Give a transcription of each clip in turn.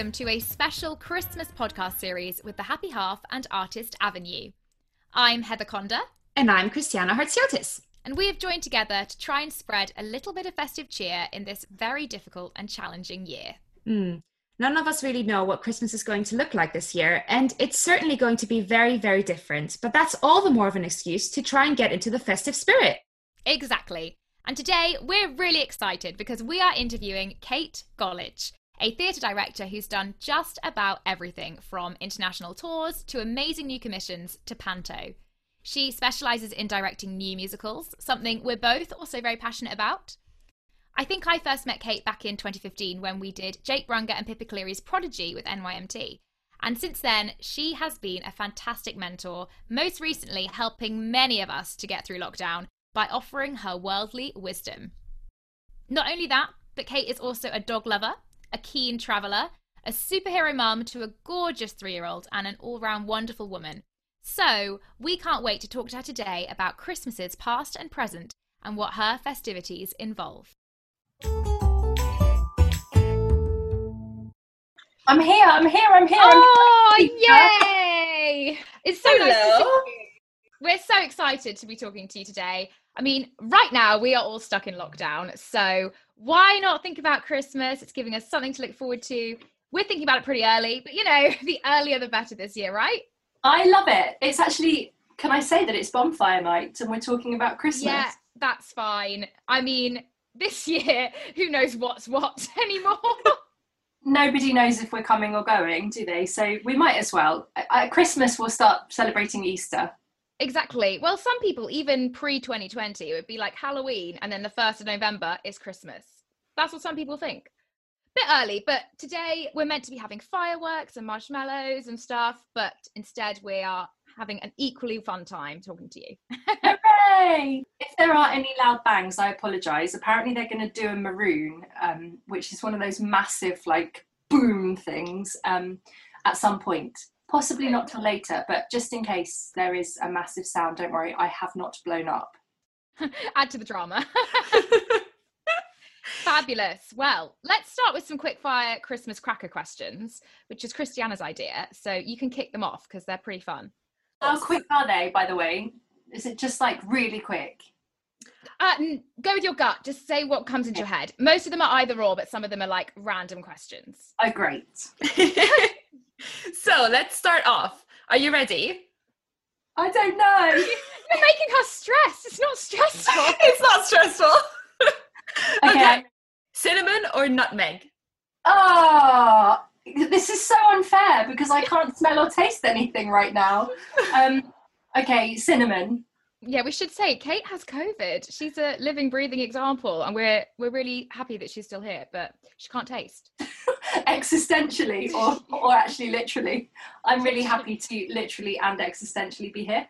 welcome to a special Christmas podcast series with the Happy Half and Artist Avenue. I'm Heather Conda. And I'm Christiana Hartziotis. And we have joined together to try and spread a little bit of festive cheer in this very difficult and challenging year. Mm. None of us really know what Christmas is going to look like this year, and it's certainly going to be very, very different. But that's all the more of an excuse to try and get into the festive spirit. Exactly. And today we're really excited because we are interviewing Kate Golledge, a theatre director who's done just about everything from international tours to amazing new commissions to panto. She specialises in directing new musicals, something we're both also very passionate about. I think I first met Kate back in 2015 when we did Jake Brunger and Pippa Cleary's Prodigy with NYMT. And since then, she has been a fantastic mentor, most recently helping many of us to get through lockdown by offering her worldly wisdom. Not only that, but Kate is also a dog lover a keen traveller, a superhero mum to a gorgeous three year old, and an all round wonderful woman. So, we can't wait to talk to her today about Christmases past and present and what her festivities involve. I'm here, I'm here, I'm here. Oh, I'm yay! It's so Hello. nice to see you. We're so excited to be talking to you today. I mean, right now we are all stuck in lockdown. So why not think about Christmas? It's giving us something to look forward to. We're thinking about it pretty early, but you know, the earlier the better this year, right? I love it. It's actually, can I say that it's bonfire night and we're talking about Christmas? Yeah, that's fine. I mean, this year, who knows what's what anymore? Nobody knows if we're coming or going, do they? So we might as well. At Christmas, we'll start celebrating Easter. Exactly. Well, some people, even pre 2020, it would be like Halloween and then the 1st of November is Christmas. That's what some people think. Bit early, but today we're meant to be having fireworks and marshmallows and stuff, but instead we are having an equally fun time talking to you. Hooray! If there are any loud bangs, I apologise. Apparently, they're going to do a maroon, um, which is one of those massive, like, boom things um, at some point. Possibly not till later, but just in case there is a massive sound, don't worry, I have not blown up. Add to the drama. Fabulous. Well, let's start with some quick fire Christmas cracker questions, which is Christiana's idea. So you can kick them off because they're pretty fun. How quick are they, by the way? Is it just like really quick? Uh, go with your gut. Just say what comes into your head. Most of them are either or, but some of them are like random questions. Oh, great. so let's start off. Are you ready? I don't know. You're making her stress. It's not stressful. it's not stressful. okay. okay. Cinnamon or nutmeg? Oh, this is so unfair because I can't smell or taste anything right now. Um, okay, cinnamon yeah, we should say Kate has COVID. She's a living, breathing example, and we're we're really happy that she's still here, but she can't taste. Existentially, or or actually literally, I'm really happy to literally and existentially be here.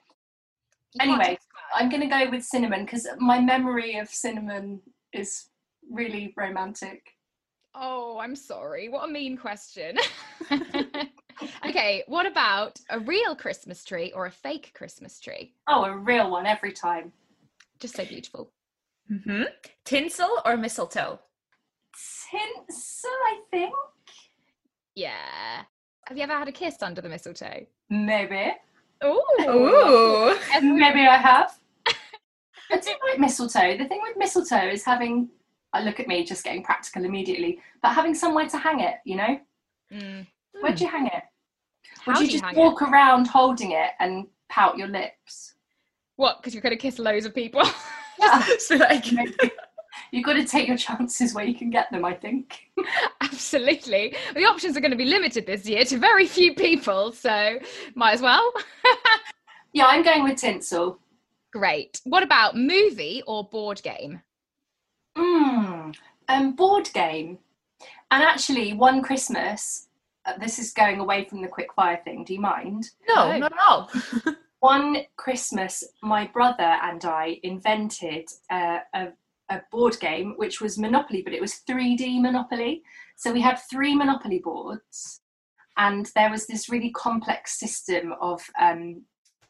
You anyway, I'm going to go with cinnamon because my memory of cinnamon is really romantic. Oh, I'm sorry. What a mean question. okay, what about a real Christmas tree or a fake Christmas tree? Oh, a real one every time. Just so beautiful. Mm-hmm. Tinsel or mistletoe? Tinsel, I think. Yeah. Have you ever had a kiss under the mistletoe? Maybe. Ooh. Ooh. Maybe I have. I do like mistletoe. The thing with mistletoe is having, I look at me just getting practical immediately, but having somewhere to hang it, you know? Mm. Where'd you hang it? Would you, you just walk it? around holding it and pout your lips? What? Because you're going to kiss loads of people? Yeah. so like, you've got to take your chances where you can get them. I think. Absolutely. The options are going to be limited this year to very few people, so might as well. yeah, I'm going with tinsel. Great. What about movie or board game? Hmm. Um, board game. And actually, one Christmas, uh, this is going away from the quick fire thing. Do you mind? No, no. not at all. One Christmas, my brother and I invented uh, a, a board game which was Monopoly, but it was 3D Monopoly. So we had three Monopoly boards, and there was this really complex system of um,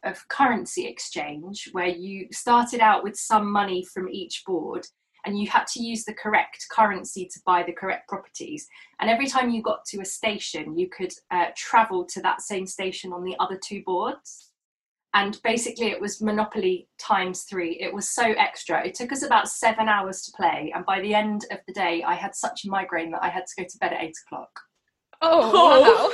of currency exchange where you started out with some money from each board and you had to use the correct currency to buy the correct properties. And every time you got to a station, you could uh, travel to that same station on the other two boards. And basically, it was Monopoly times three. It was so extra. It took us about seven hours to play. And by the end of the day, I had such a migraine that I had to go to bed at eight o'clock. Oh, wow.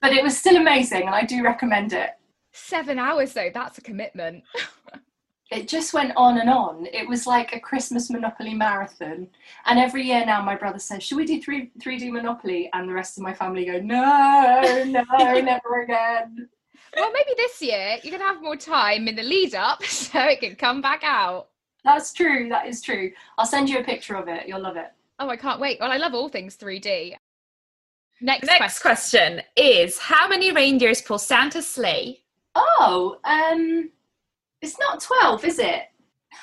But it was still amazing, and I do recommend it. Seven hours though, that's a commitment. it just went on and on. It was like a Christmas Monopoly marathon. And every year now, my brother says, "Should we do three 3D Monopoly?" And the rest of my family go, "No, no, never again." well, maybe this year you can have more time in the lead up so it can come back out. That's true. That is true. I'll send you a picture of it. You'll love it. Oh, I can't wait. Well, I love all things 3D. Next, Next question. question is How many reindeers pull Santa's sleigh? Oh, um, it's not twelve, is it?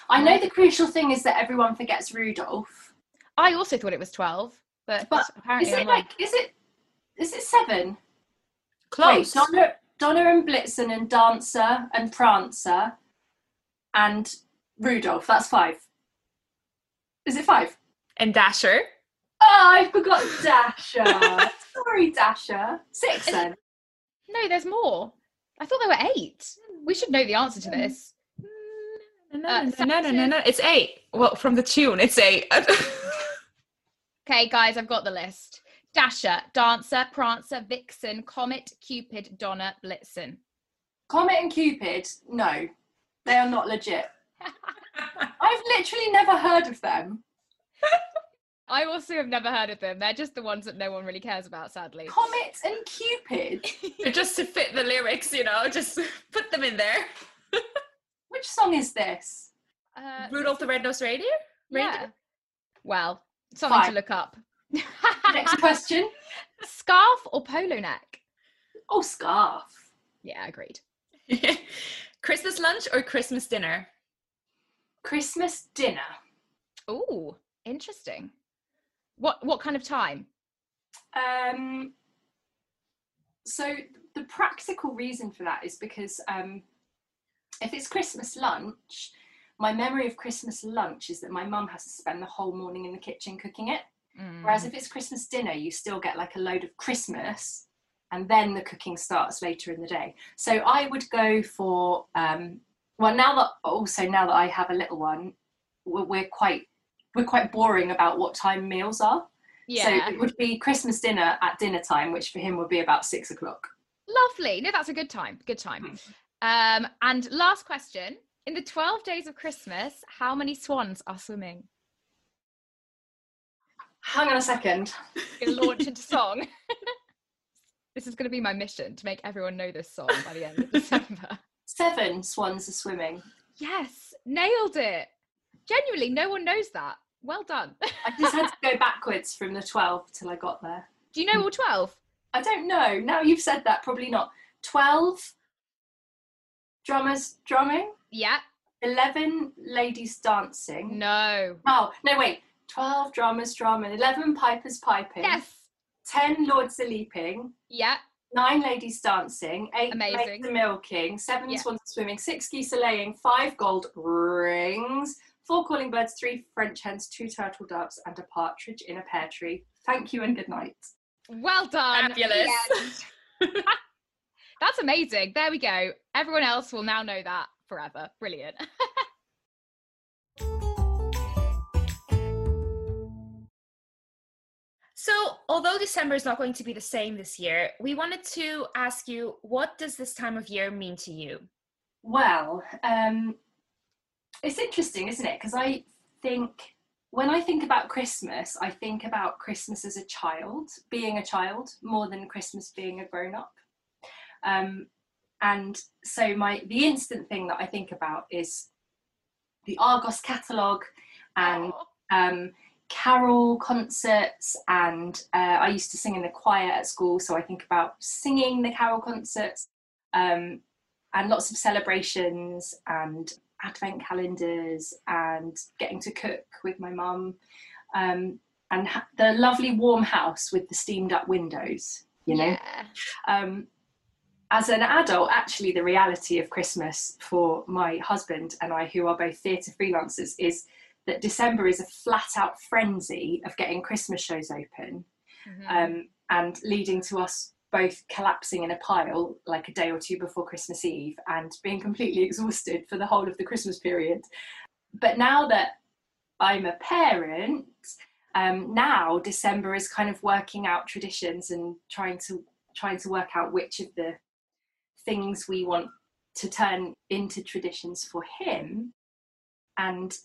I know the crucial thing is that everyone forgets Rudolph. I also thought it was 12, but, But apparently Is it I'm wrong. like? Is it? Is it seven? Close. Wait, Donner, Donner and Blitzen and Dancer and Prancer and Rudolph. That's five. Is it five? and Dasher. Oh, I forgot Dasher. Sorry, Dasher. Six then. No, there's more. I thought there were eight. We should know the answer to hmm. this. No, Uh, no, no, no, no, no. It's eight. Well, from the tune, it's eight. Okay, guys, I've got the list. Dasher, Dancer, Prancer, Vixen, Comet, Cupid, Donner, Blitzen. Comet and Cupid. No, they are not legit. I've literally never heard of them. I also have never heard of them. They're just the ones that no one really cares about, sadly. Comet and Cupid. just to fit the lyrics, you know, just put them in there. Which song is this? Uh, Rudolph the Red-Nosed Reindeer? yeah. Well, something to look up. Next question. Scarf or polo neck? Oh, scarf. Yeah, agreed. Christmas lunch or Christmas dinner? Christmas dinner. Oh, interesting. What what kind of time? Um, so the practical reason for that is because um, if it's Christmas lunch, my memory of Christmas lunch is that my mum has to spend the whole morning in the kitchen cooking it. Mm. Whereas if it's Christmas dinner, you still get like a load of Christmas, and then the cooking starts later in the day. So I would go for um, well now that also now that I have a little one, we're, we're quite we're quite boring about what time meals are. yeah, So it would be Christmas dinner at dinner time, which for him would be about six o'clock. lovely. No, that's a good time. Good time. Um, and last question: In the twelve days of Christmas, how many swans are swimming? Hang on a second. Gonna launch into song. this is going to be my mission to make everyone know this song by the end of December. Seven swans are swimming. Yes, nailed it. Genuinely, no one knows that. Well done. I just had to go backwards from the 12 till I got there. Do you know all 12? I don't know. Now you've said that, probably not. 12 drummers drumming, Yeah. 11 ladies dancing. No. Oh, no, wait. 12 drummers drumming, 11 pipers piping, Yes. 10 lords are leaping, Yeah. nine ladies dancing, eight Amazing. maids are milking, seven Yeah. swans are swimming, six geese are laying, five gold rings, four calling birds, three French hens, two turtle doves, and a partridge in a pear tree. Thank you and good night. Well done. Fabulous. The end. That's amazing. There we go. Everyone else will now know that forever. Brilliant. So, although December is not going to be the same this year, we wanted to ask you what does this time of year mean to you? Well, um, it's interesting, isn't it? Because I think when I think about Christmas, I think about Christmas as a child, being a child, more than Christmas being a grown up. Um, and so my the instant thing that I think about is the Argos catalogue and um, carol concerts and uh, i used to sing in the choir at school so i think about singing the carol concerts um, and lots of celebrations and advent calendars and getting to cook with my mum um, and ha- the lovely warm house with the steamed up windows you know Yeah. um, as an adult, actually, the reality of Christmas for my husband and I, who are both theatre freelancers, is that December is a flat out frenzy of getting Christmas shows open mm-hmm. um, and leading to us both collapsing in a pile like a day or two before Christmas Eve and being completely exhausted for the whole of the Christmas period. But now that I'm a parent, um, now December is kind of working out traditions and trying to trying to work out which of the things we want to turn into traditions for him and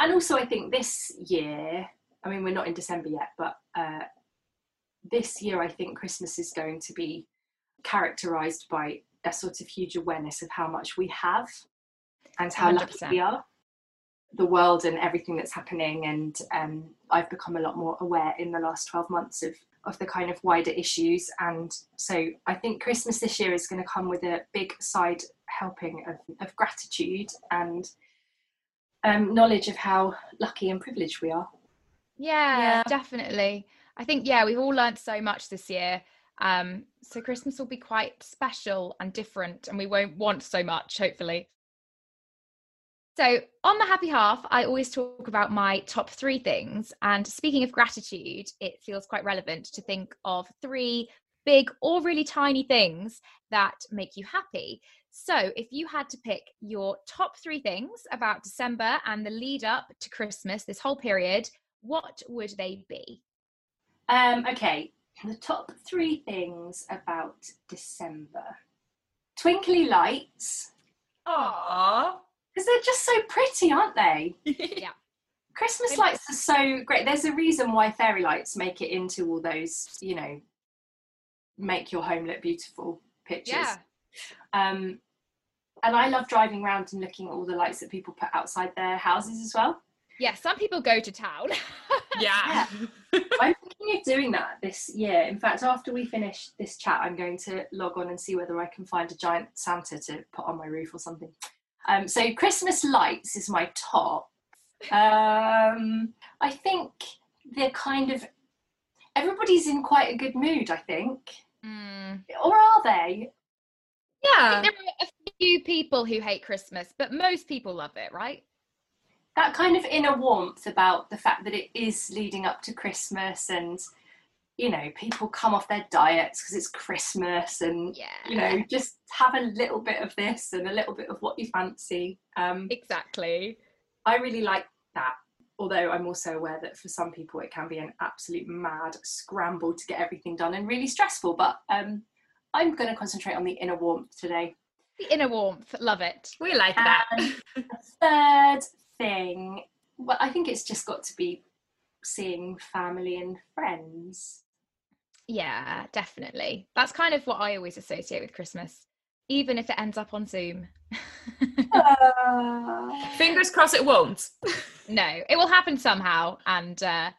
and also i think this year i mean we're not in december yet but uh, this year i think christmas is going to be characterized by a sort of huge awareness of how much we have and how 100%. lucky we are the world and everything that's happening and um, i've become a lot more aware in the last 12 months of of the kind of wider issues and so i think christmas this year is going to come with a big side helping of, of gratitude and um, knowledge of how lucky and privileged we are. Yeah, yeah, definitely. I think yeah, we've all learned so much this year. Um, so Christmas will be quite special and different, and we won't want so much, hopefully. So, on the happy half, I always talk about my top three things. And speaking of gratitude, it feels quite relevant to think of three big or really tiny things that make you happy. So, if you had to pick your top three things about December and the lead up to Christmas, this whole period, what would they be? Um, okay, the top three things about December twinkly lights. Aww. Because they're just so pretty, aren't they? yeah. Christmas lights are so great. There's a reason why fairy lights make it into all those, you know, make your home look beautiful pictures. Yeah. Um, and I love driving around and looking at all the lights that people put outside their houses as well. Yeah, some people go to town. yeah. yeah. I'm thinking of doing that this year. In fact, after we finish this chat, I'm going to log on and see whether I can find a giant Santa to put on my roof or something. Um, so Christmas lights is my top. Um, I think they're kind of everybody's in quite a good mood. I think, mm. or are they? Yeah, there are a few people who hate Christmas, but most people love it, right? That kind of inner warmth about the fact that it is leading up to Christmas and you know, people come off their diets because it's Christmas and yeah. you know, just have a little bit of this and a little bit of what you fancy. Um Exactly. I really like that. Although I'm also aware that for some people it can be an absolute mad scramble to get everything done and really stressful. But um I'm going to concentrate on the inner warmth today. The inner warmth, love it. We like that. third thing, well, I think it's just got to be seeing family and friends. Yeah, definitely. That's kind of what I always associate with Christmas, even if it ends up on Zoom. uh... Fingers crossed it won't. no, it will happen somehow, and uh,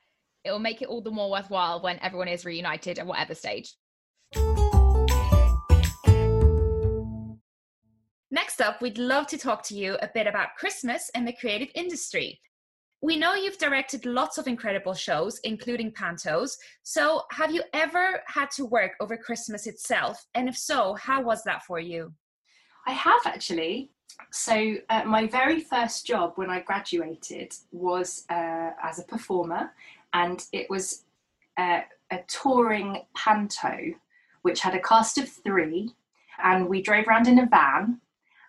it will make it all the more worthwhile when everyone is reunited at whatever stage. Next up, we'd love to talk to you a bit about Christmas and the creative industry. We know you've directed lots of incredible shows, including Pantos. So, have you ever had to work over Christmas itself? And if so, how was that for you? I have actually. So, uh, my very first job when I graduated was uh, as a performer, and it was uh, a touring panto, which had a cast of three, and we drove around in a van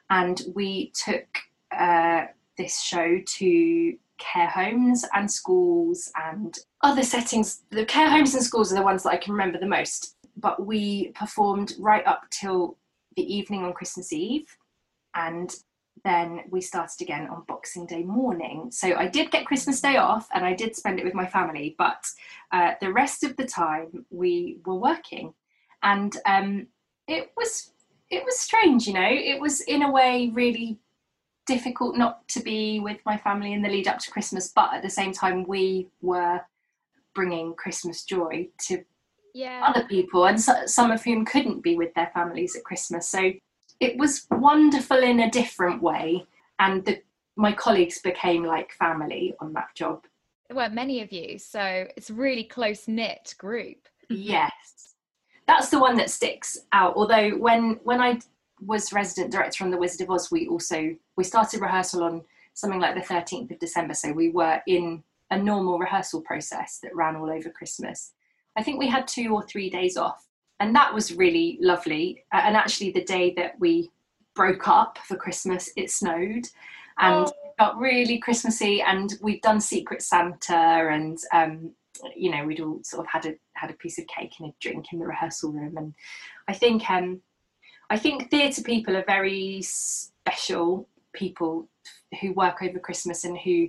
and we took uh, this show to care homes and schools and other settings. The care homes and schools are the ones that I can remember the most, but we performed right up till the evening on Christmas Eve and then we started again on Boxing Day morning. So I did get Christmas Day off and I did spend it with my family, but uh, the rest of the time we were working. And um, it was it was strange, you know. It was in a way really difficult not to be with my family in the lead up to Christmas, but at the same time we were bringing Christmas joy to yeah. other people, and so, some of whom couldn't be with their families at Christmas. So it was wonderful in a different way, and the, my colleagues became like family on that job. There weren't many of you, so it's a really close knit group. Yes, that's the one that sticks out. Although when when I was resident director on The Wizard of Oz, we also we started rehearsal on something like the 13th of December. So we were in a normal rehearsal process that ran all over Christmas. I think we had two or three days off, and that was really lovely. And actually, the day that we broke up for Christmas, it snowed and oh. got really Christmassy. And we'd done Secret Santa, and um, you know, we'd all sort of had a had a piece of cake and a drink in the rehearsal room. And I think um, I think theatre people are very special people who work over Christmas and who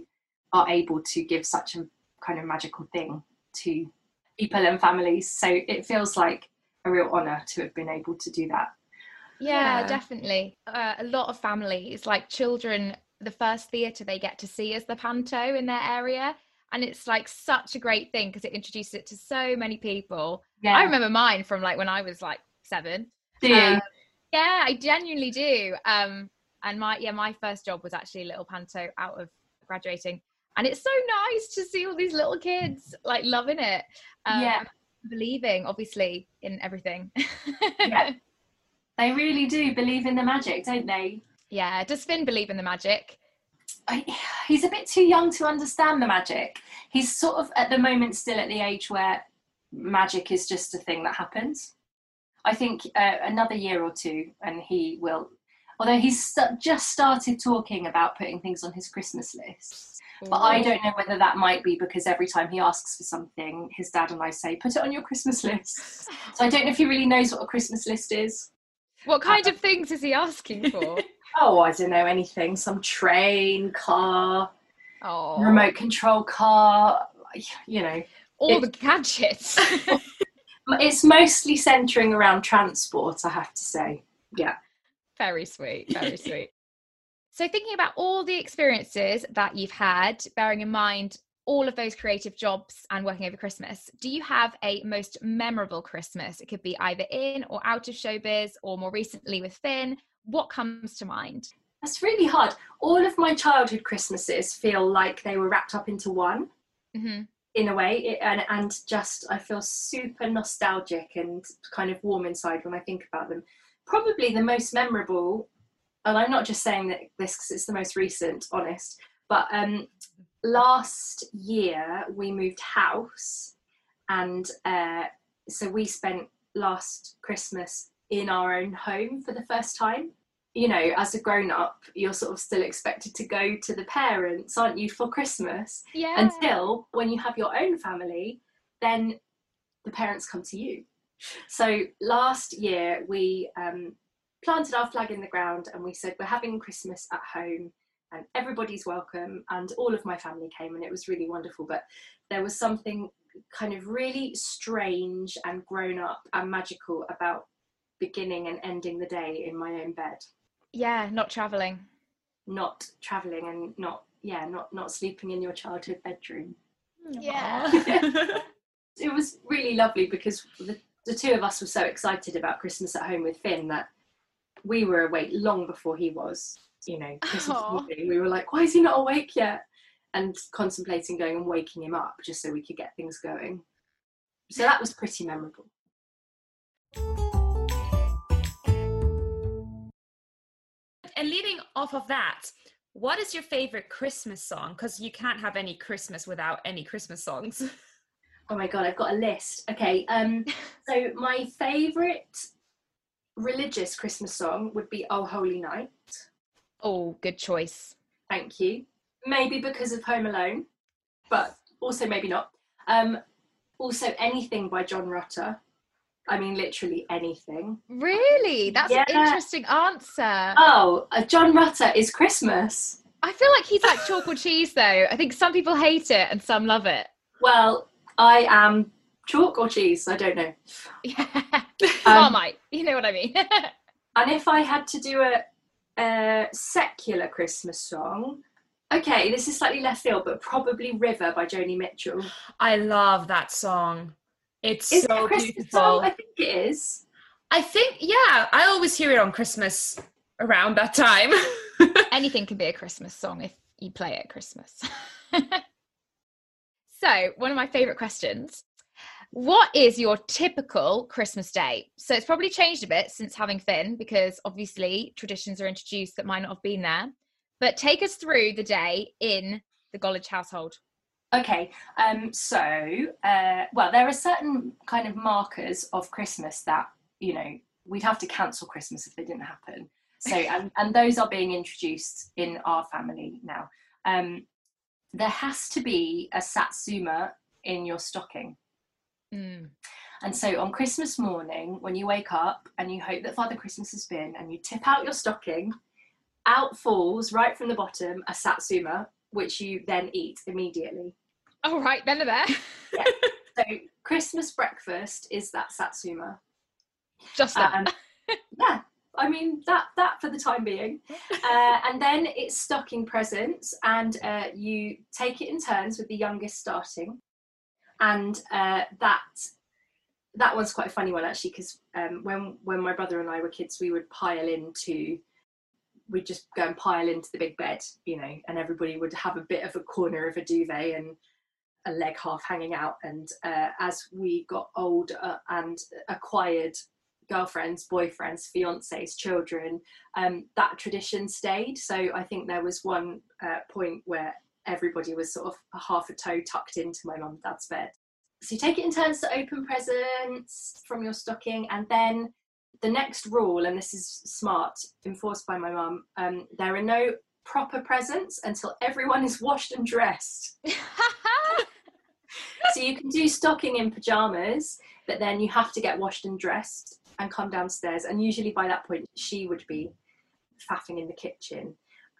are able to give such a kind of magical thing to people and families. So it feels like a real honour to have been able to do that. Yeah, definitely. Uh, a lot of families, like children, the first theatre they get to see is the panto in their area. And it's like such a great thing because it introduces it to so many people. Yeah. I remember mine from like when I was like seven. Do you? Um, yeah, I genuinely do. Um, and my yeah, my first job was actually a little panto out of graduating, and it's so nice to see all these little kids like loving it. Um, yeah, believing obviously in everything. yeah, they really do believe in the magic, don't they? Yeah. Does Finn believe in the magic? I, he's a bit too young to understand the magic. He's sort of at the moment still at the age where magic is just a thing that happens. I think uh, another year or two, and he will. Although he's just started talking about putting things on his Christmas list, but I don't know whether that might be because every time he asks for something, his dad and I say, "Put it on your Christmas list." So I don't know if he really knows what a Christmas list is. What kind uh, of things is he asking for? oh, I don't know anything. Some train, car, oh. remote control car. You know, all the gadgets. it's mostly centering around transport, I have to say. Yeah. Very sweet. Very sweet. So, thinking about all the experiences that you've had, bearing in mind all of those creative jobs and working over Christmas, do you have a most memorable Christmas? It could be either in or out of showbiz, or more recently with Finn. What comes to mind? That's really hard. All of my childhood Christmases feel like they were wrapped up into one. Mm-hmm in a way it, and, and just i feel super nostalgic and kind of warm inside when i think about them. Probably the most memorable and i'm not just saying that this because it's the most recent honest but um, last year we moved house and uh, so we spent last christmas in our own home for the first time you know, as a grown up, you're sort of still expected to go to the parents, aren't you, for Christmas? Yeah. Until when you have your own family, then the parents come to you. So last year we um, planted our flag in the ground and we said we're having Christmas at home and everybody's welcome and all of my family came and it was really wonderful. But there was something kind of really strange and grown up and magical about beginning and ending the day in my own bed yeah not traveling. Not traveling and not yeah not not sleeping in your childhood bedroom. Hmm. Yeah. It was really lovely because the, the two of us were so excited about christmas at home with finn that we were awake long before he was you know christmas morning. We were like why is he not awake yet? And contemplating going and waking him up just so we could get things going. So that was pretty memorable and leading off of that, what is your favorite Christmas song? Because you can't have any Christmas without any Christmas songs. Oh my god, I've got a list. Okay, um, so my favorite religious Christmas song would be "Oh Holy Night." Oh, good choice. Thank you. Maybe because of Home Alone, but also maybe not. Um, also, anything by John Rutter. I mean, literally anything. Really? That's yeah. an interesting answer. Oh, uh, John Rutter is Christmas. I feel like he's like chalk or cheese, though. I think some people hate it and some love it. Well, I am chalk or cheese. I don't know. Yeah, um, Marmite. You know what I mean. and if I had to do a, a secular Christmas song, okay, this is slightly left field, but probably River by Joni Mitchell. I love that song. It's is so it beautiful. Song? I think it is. I think, yeah, I always hear it on Christmas around that time. Anything can be a Christmas song if you play it at Christmas. so, one of my favorite questions what is your typical Christmas day? So it's probably changed a bit since having Finn because obviously traditions are introduced that might not have been there. But take us through the day in the Golledge household. Okay, um, so uh, well, there are certain kind of markers of Christmas that you know we'd have to cancel Christmas if they didn't happen. So and, and those are being introduced in our family now. Um, there has to be a satsuma in your stocking. Mm. And so on Christmas morning, when you wake up and you hope that Father Christmas has been, and you tip out your stocking, out falls right from the bottom a satsuma, which you then eat immediately. All right, then they're there. Yeah. So Christmas breakfast is that satsuma. Just that. Um, yeah, I mean that that for the time being, uh, and then it's stocking presents, and uh, you take it in turns with the youngest starting, and uh, that that one's quite a funny one actually because um, when when my brother and I were kids, we would pile into we'd just go and pile into the big bed, you know, and everybody would have a bit of a corner of a duvet and a leg half hanging out. And uh, as we got older and acquired girlfriends, boyfriends, fiancés, children, um, that tradition stayed. So I think there was one uh, point where everybody was sort of half a toe tucked into my mum and dad's bed. So you take it in turns to open presents from your stocking, and then the next rule, and this is smart, enforced by my mum, um, there are no proper presents until everyone is washed and dressed. so you can do stocking in pajamas, but then you have to get washed and dressed and come downstairs. And usually by that point, she would be faffing in the kitchen,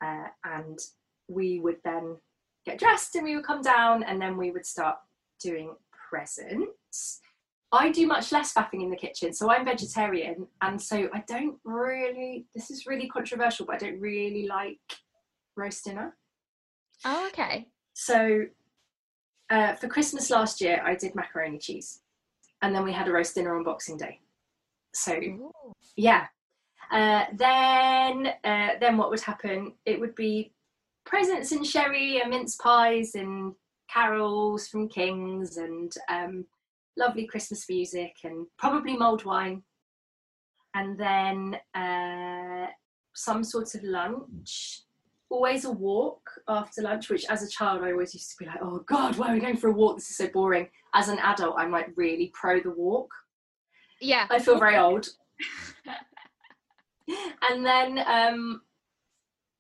uh, and we would then get dressed and we would come down, and then we would start doing presents. I do much less faffing in the kitchen, so I'm vegetarian, and so I don't really. This is really controversial, but I don't really like roast dinner. oh, okay. So uh, for Christmas last year, I did macaroni cheese, and then we had a roast dinner on Boxing Day. So Ooh. yeah. Uh, then uh, then what would happen? It would be presents and sherry and mince pies and carols from Kings and um, lovely Christmas music and probably mulled wine. And then uh, some sort of lunch. Always a walk after lunch, which as a child I always used to be like, oh God, why are we going for a walk? This is so boring. As an adult, I'm like really pro the walk. Yeah. I feel very old. and then um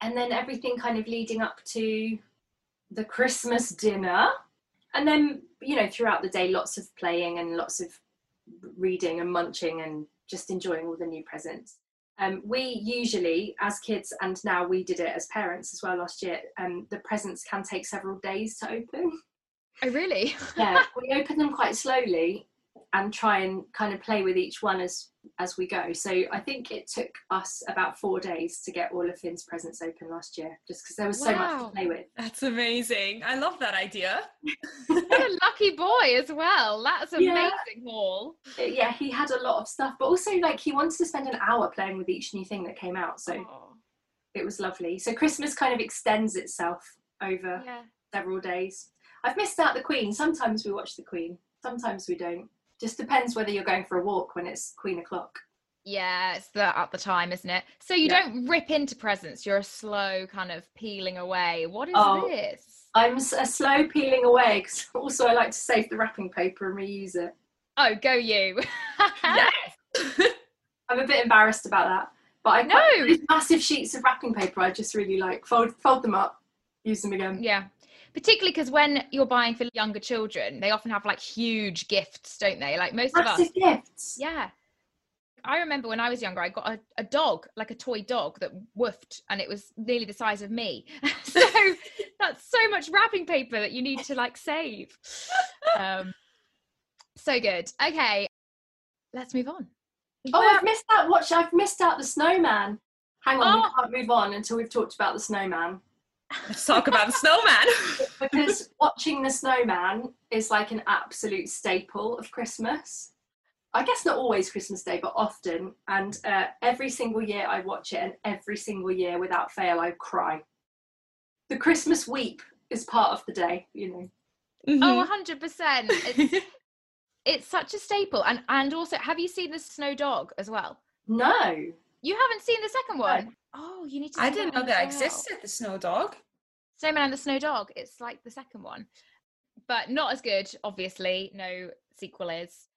and then everything kind of leading up to the Christmas dinner. And then, you know, throughout the day, lots of playing and lots of reading and munching and just enjoying all the new presents. Um, we usually, as kids, and now we did it as parents as well last year, um, the presents can take several days to open. Oh, really? Yeah, we open them quite slowly and try and kind of play with each one as as we go. So I think it took us about four days to get all of Finn's presents open last year, just because there was so much to play with. That's amazing. I love that idea. what a lucky boy as well. That's amazing, Hall. Uh, Yeah, he had a lot of stuff, but also like he wanted to spend an hour playing with each new thing that came out. So Oh, it was lovely. So Christmas kind of extends itself over yeah. several days. I've missed out the Queen. Sometimes we watch the Queen, sometimes we don't. Just depends whether you're going for a walk when it's Queen o'clock. Yeah, it's the at the time, isn't it? So you Yeah. don't rip into presents. You're a slow kind of peeling away. What is Oh. this? I'm a slow peeling away because also I like to save the wrapping paper and reuse it. Oh, go you. I'm a bit embarrassed about that, but I know massive sheets of wrapping paper. I just really like fold fold them up, use them again. yeah. Particularly because when you're buying for younger children, they often have like huge gifts, don't they? Like most of us. Massive gifts. Yeah. I remember when I was younger, I got a, a dog, like a toy dog that woofed and it was nearly the size of me. so that's so much wrapping paper that you need to like save. Um, so good. Okay. Let's move on. Oh, Where- I've missed out. Watch, I've missed out the snowman. Hang on, Oh. we can't move on until we've talked about the snowman. Let's talk about the snowman. Because watching the snowman is like an absolute staple of Christmas. I guess not always Christmas Day, but often. And uh, every single year I watch it, and every single year without fail I cry. The Christmas weep is part of the day, you know. Mhm. Oh, 100%. It's, it's such a staple. And, and also, have you seen the snow dog as well? No. You haven't seen the second one? Oh, you need to. I didn't know that existed. The snow dog. Snowman and the Snow Dog. It's like the second one, but not as good. Obviously, no sequel is,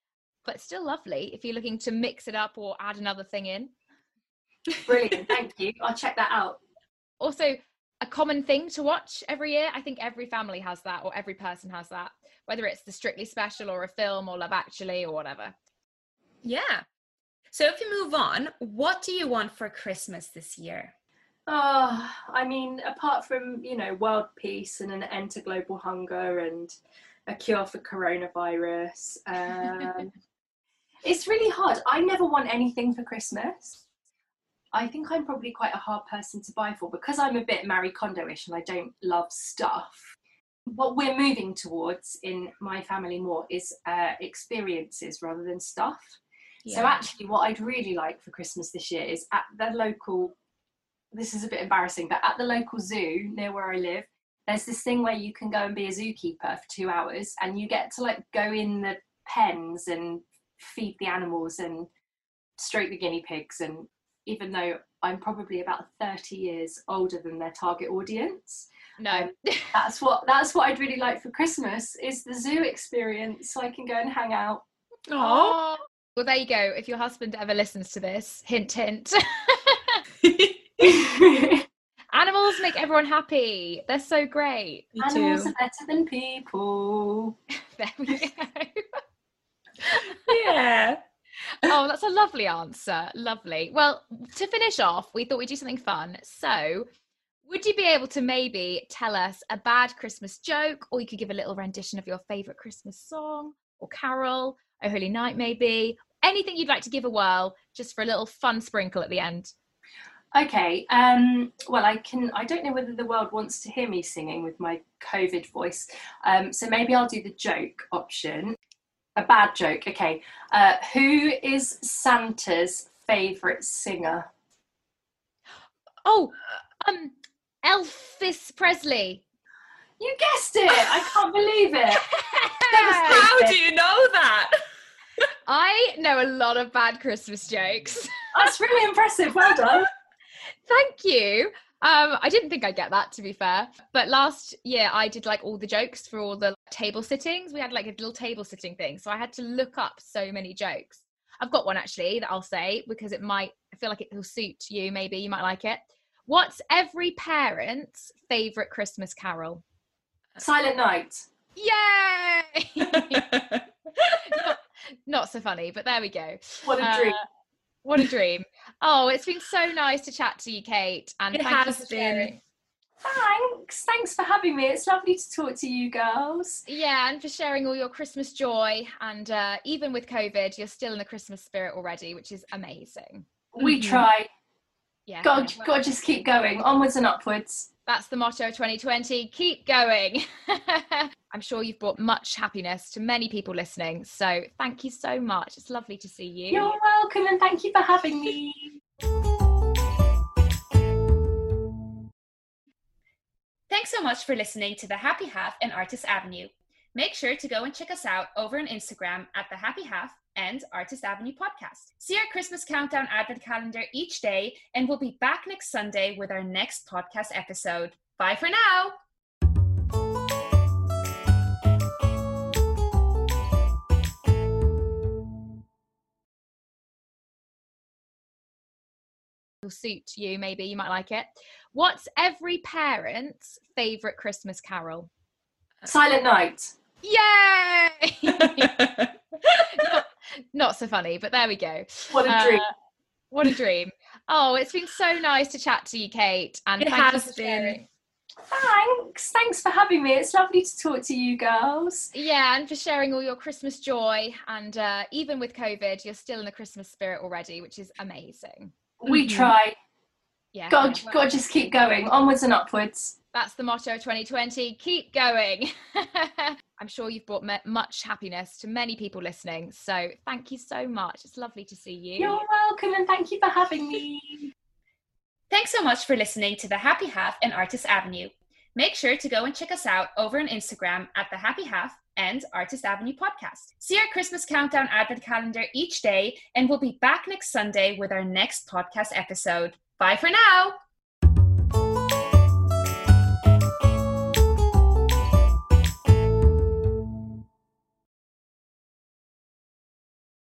but still lovely if you're looking to mix it up or add another thing in. Brilliant. Thank you. I'll check that out. Also, a common thing to watch every year. I think every family has that, or every person has that, whether it's the Strictly Special or a film or Love Actually or whatever. Yeah. So if you move on, what do you want for Christmas this year? Oh, I mean, apart from, you know, world peace and an end to global hunger and a cure for coronavirus, um, it's really hard. I never want anything for Christmas. I think I'm probably quite a hard person to buy for because I'm a bit Marie Kondo-ish and I don't love stuff. What we're moving towards in my family more is uh, experiences rather than stuff. So actually, what I'd really like for Christmas this year is at the local. This is a bit embarrassing, but at the local zoo near where I live, there's this thing where you can go and be a zookeeper for two hours, and you get to like go in the pens and feed the animals and stroke the guinea pigs. And even though I'm probably about 30 years older than their target audience, no. um, that's what that's what I'd really like for Christmas is the zoo experience, so I can go and hang out. Oh. Well, there you go. If your husband ever listens to this, hint, hint. Animals make everyone happy. They're so great. Me Animals too. are better than people. There we go. Yeah. oh, that's a lovely answer. Lovely. Well, to finish off, we thought we'd do something fun. So, would you be able to maybe tell us a bad Christmas joke, or you could give a little rendition of your favourite Christmas song or carol, O Holy Night, maybe? Anything you'd like to give a whirl, just for a little fun sprinkle at the end. Okay. Um, well, I can. I don't know whether the world wants to hear me singing with my COVID voice. Um, so maybe I'll do the joke option. A bad joke. Okay. Uh, who is Santa's favourite singer? Oh, um, Elvis Presley. You guessed it. I can't believe it. How do you know that? I know a lot of bad Christmas jokes. That's really impressive. Well done. Thank you. Um, I didn't think I'd get that to be fair. But last year I did like all the jokes for all the table sittings. We had like a little table sitting thing. So I had to look up so many jokes. I've got one actually that I'll say because it might I feel like it will suit you, maybe you might like it. What's every parent's favourite Christmas carol? Silent Night. Yay! not, not so funny, but there we go. What a dream. Uh, what a dream. Oh, it's been so nice to chat to you, Kate. And It thank you has for been. sharing. Thanks. Thanks for having me. It's lovely to talk to you girls. Yeah, and for sharing all your Christmas joy. And uh, even with COVID, you're still in the Christmas spirit already, which is amazing. We Mhm. try. Yeah. God, well, God, just keep going. Onwards and upwards. That's the motto of 2020. Keep going. I'm sure you've brought much happiness to many people listening. So thank you so much. It's lovely to see you. You're welcome and thank you for having me. Thanks so much for listening to The Happy Half and Artist Avenue. Make sure to go and check us out over on Instagram at The Happy Half and Artist Avenue Podcast. See our Christmas countdown advent calendar each day, and we'll be back next Sunday with our next podcast episode. Bye for now. will suit you, maybe you might like it. What's every parent's favourite Christmas carol? Silent Night. Yay! not, not so funny, but there we go. What a Uh, dream. What a dream. Oh, it's been so nice to chat to you, Kate. And It thank you has for been. sharing. Thanks. Thanks for having me. It's lovely to talk to you girls. Yeah, and for sharing all your Christmas joy. And uh, even with COVID, you're still in the Christmas spirit already, which is amazing. We Mhm. try. Yeah. God, well, God, just keep going. Onwards and upwards. That's the motto of 2020. Keep going. I'm sure you've brought me- much happiness to many people listening. So thank you so much. It's lovely to see you. You're welcome and thank you for having me. Thanks so much for listening to The Happy Half and Artist Avenue. Make sure to go and check us out over on Instagram at The Happy Half and Artist Avenue Podcast. See our Christmas countdown advent calendar each day, and we'll be back next Sunday with our next podcast episode. Bye for now.